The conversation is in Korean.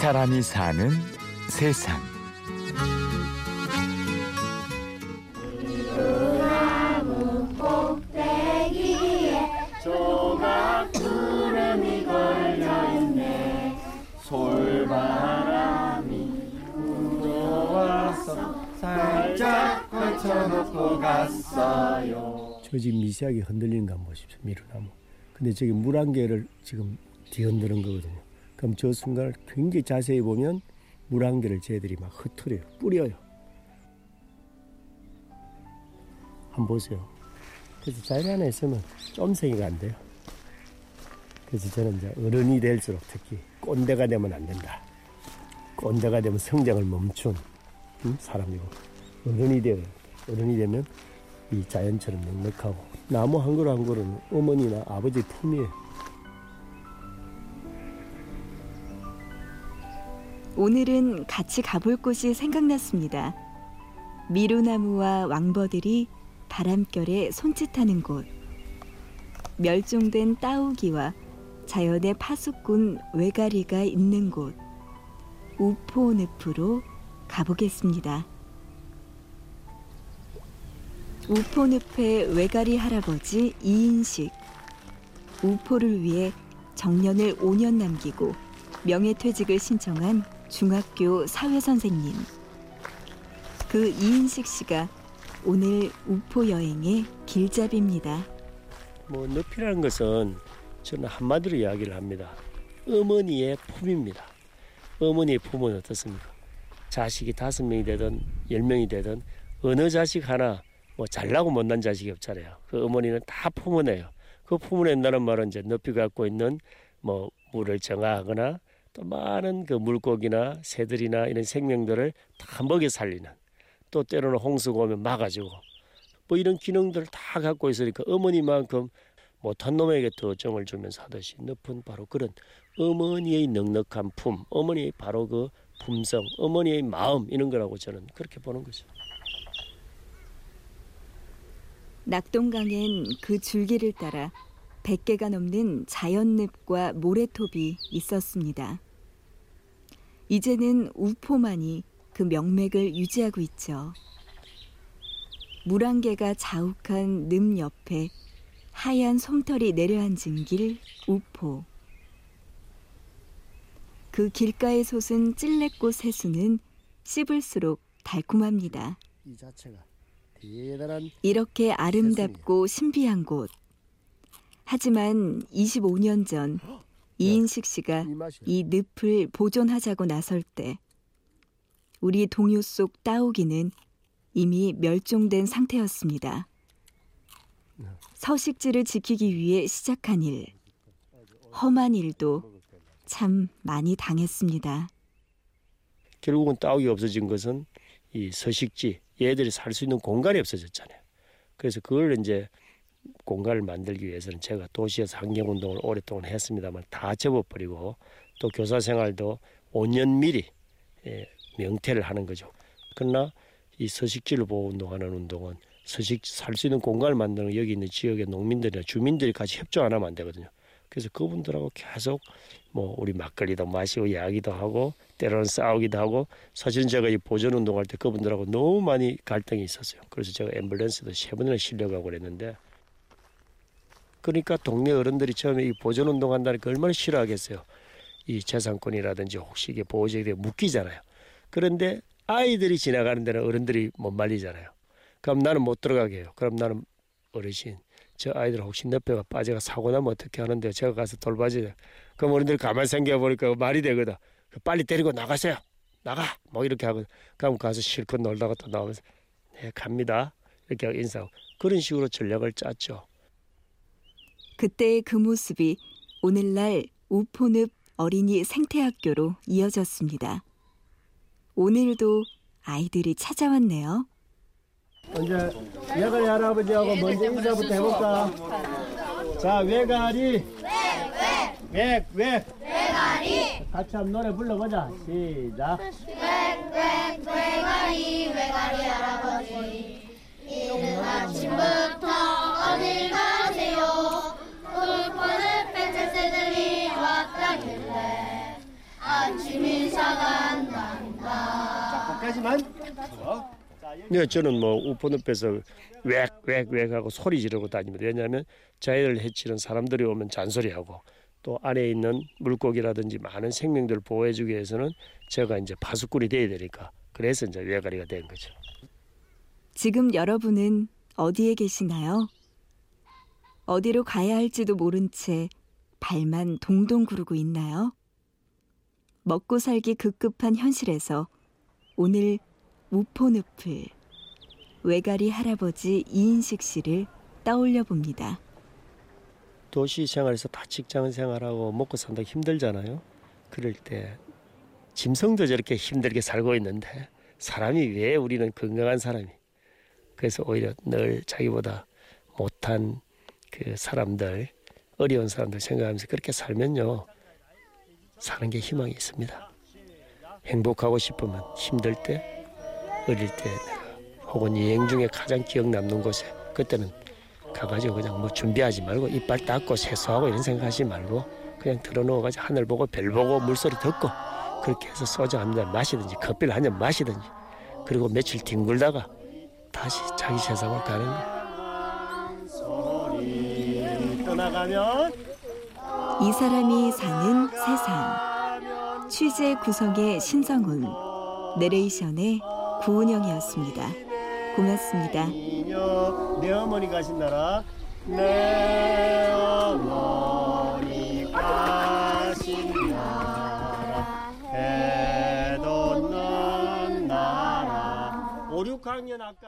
사람이 사는 세상. 조각 구름이 걸려 있네. 솔바람이 불어와서 살짝 걸쳐놓고 갔어요. 저집 미세하게 흔들리는 거 한번 보십시오. 미루나무. 근데 저기 물 한 개를 지금 뒤흔드는 거거든요 그럼 저 순간을 굉장히 자세히 보면 물 한 개를 쟤들이 막 흩어려요 뿌려요 한번 보세요 그래서 자연 안에 있으면 쫌생이가 안 돼요 그래서 저는 이제 어른이 될수록 특히 꼰대가 되면 안 된다 꼰대가 되면 성장을 멈춘 음? 사람이고 어른이 되어야 돼 어른이 되면 이 자연처럼 넉넉하고 나무 한 그루 한 그루는 어머니나 아버지 품이에요. 오늘은 같이 가볼 곳이 생각났습니다. 미루나무와 왕버들이 바람결에 손짓하는 곳. 멸종된 따오기와 자연의 파수꾼 외가리가 있는 곳. 우포늪으로 가보겠습니다. 우포늪의 외가리 할아버지 이인식. 우포를 위해 정년을 5년 남기고 명예퇴직을 신청한 중학교 사회선생님. 그 이인식 씨가 오늘 우포 여행의 길잡이입니다. 뭐 늪이라는 것은 저는 한마디로 이야기를 합니다. 어머니의 품입니다. 어머니의 품은 어떻습니까? 자식이 다섯 명이 되든 열 명이 되든 어느 자식 하나 뭐 잘나고 못난 자식이 없잖아요. 그 어머니는 다 품어내요. 그 품어낸다는 말은 이제 높이 갖고 있는 뭐 물을 정화하거나 또 많은 그 물고기나 새들이나 이런 생명들을 다 먹여 살리는 또 때로는 홍수가 오면 막아주고 뭐 이런 기능들을 다 갖고 있으니까 어머니만큼 못한 놈에게 더 정을 주면서 하듯이 높은 바로 그런 어머니의 넉넉한 품, 어머니의 바로 그 품성, 어머니의 마음 이런 거라고 저는 그렇게 보는 거죠. 낙동강엔 그 줄기를 따라 100개가 넘는 자연늪과 모래톱이 있었습니다. 이제는 우포만이 그 명맥을 유지하고 있죠. 물안개가 자욱한 늪 옆에 하얀 솜털이 내려앉은 길 우포. 그 길가에 솟은 찔레꽃 새수는 씹을수록 달콤합니다. 이 자체가 대단한 이렇게 아름답고 신비한 곳. 하지만 25년 전 이인식 씨가 이 늪을 보존하자고 나설 때 우리 동요 속 따오기는 이미 멸종된 상태였습니다. 서식지를 지키기 위해 시작한 일, 험한 일도 참 많이 당했습니다. 결국은 따오기 없어진 것은 이 서식지, 얘들이 살 수 있는 공간이 없어졌잖아요. 그래서 그걸 이제 공간을 만들기 위해서는 제가 도시에서 환경운동을 오랫동안 했습니다만 다 접어버리고 또 교사 생활도 5년 미리 예, 명퇴를 하는 거죠. 그러나 이 서식지를 보호 운동하는 운동은 서식 살 수 있는 공간을 만드는 여기 있는 지역의 농민들이나 주민들이 같이 협조 안 하면 안 되거든요. 그래서 그분들하고 계속 뭐 우리 막걸리도 마시고 이야기도 하고 때로는 싸우기도 하고 사실은 제가 이 보존 운동할 때 그분들하고 너무 많이 갈등이 있었어요. 그래서 제가 앰뷸런스도 세 번이나 실려가고 그랬는데 그러니까 동네 어른들이 처음에 이 보존 운동 한다는 걸 얼마나 싫어하겠어요. 이 재산권이라든지 혹시 이게 보호제에 묶이잖아요. 그런데 아이들이 지나가는 데는 어른들이 못 말리잖아요. 그럼 나는 못 들어가게 해요. 그럼 나는 어르신 저 아이들 혹시 늪에가 빠져가 사고 나면 어떻게 하는데 제가 가서 돌봐줘요. 그럼 어른들이 가만히 생겨보니까 말이 되거든. 빨리 데리고 나가세요. 나가. 뭐 이렇게 하고 그럼 가서 실컷 놀다가 또 나오면서 네 갑니다. 이렇게 하고 인사하고 그런 식으로 전략을 짰죠. 그때의 그 모습이 오늘날 우포늪 어린이 생태학교로 이어졌습니다. 오늘도 아이들이 찾아왔네요. 이제 외가리 할아버지하고 먼저 인사부터 해볼까? 자 외가리. 외 외 외 외가리. 같이 한번 노래 불러보자. 시작. 아침부터 어딜 가세 네, 저는 뭐 우포 늪에서 웩웩웩 하고 소리 지르고 다닙니다. 왜냐하면 자연을 해치는 사람들이 오면 잔소리하고 또 안에 있는 물고기라든지 많은 생명들 보호해주기 위해서는 제가 이제 파수꾼이 돼야 되니까 그래서 이제 외가리가 된 거죠. 지금 여러분은 어디에 계시나요? 어디로 가야 할지도 모른 채 발만 동동 구르고 있나요? 먹고 살기 급급한 현실에서 오늘 우포늪을 외가리 할아버지 이인식 씨를 떠올려 봅니다. 도시 생활에서 다 직장 생활하고 먹고 산다 힘들잖아요. 그럴 때 짐승도 저렇게 힘들게 살고 있는데 사람이 왜 우리는 건강한 사람이 그래서 오히려 늘 자기보다 못한 그 사람들 어려운 사람들 생각하면서 그렇게 살면요 사는 게 희망이 있습니다. 행복하고 싶으면 힘들 때 어릴 때 혹은 여행 중에 가장 기억 남는 곳에 그때는 가가지고 그냥 뭐 준비하지 말고 이빨 닦고 세수하고 이런 생각하지 말고 그냥 들어누워가지고 하늘 보고 별 보고 물소리 듣고 그렇게 해서 소주 한 잔 마시든지 커피를 한 잔 마시든지 그리고 며칠 뒹굴다가 다시 자기 세상을 가는 거. 소리 떠나가면 이 사람이 사는 세상. 취재 구성의 신성훈, 내레이션의 구은영이었습니다. 고맙습니다. 내 어머니 가신 나라 내 어머니 가신 나라 해돋는 나라 5, 6학년 아까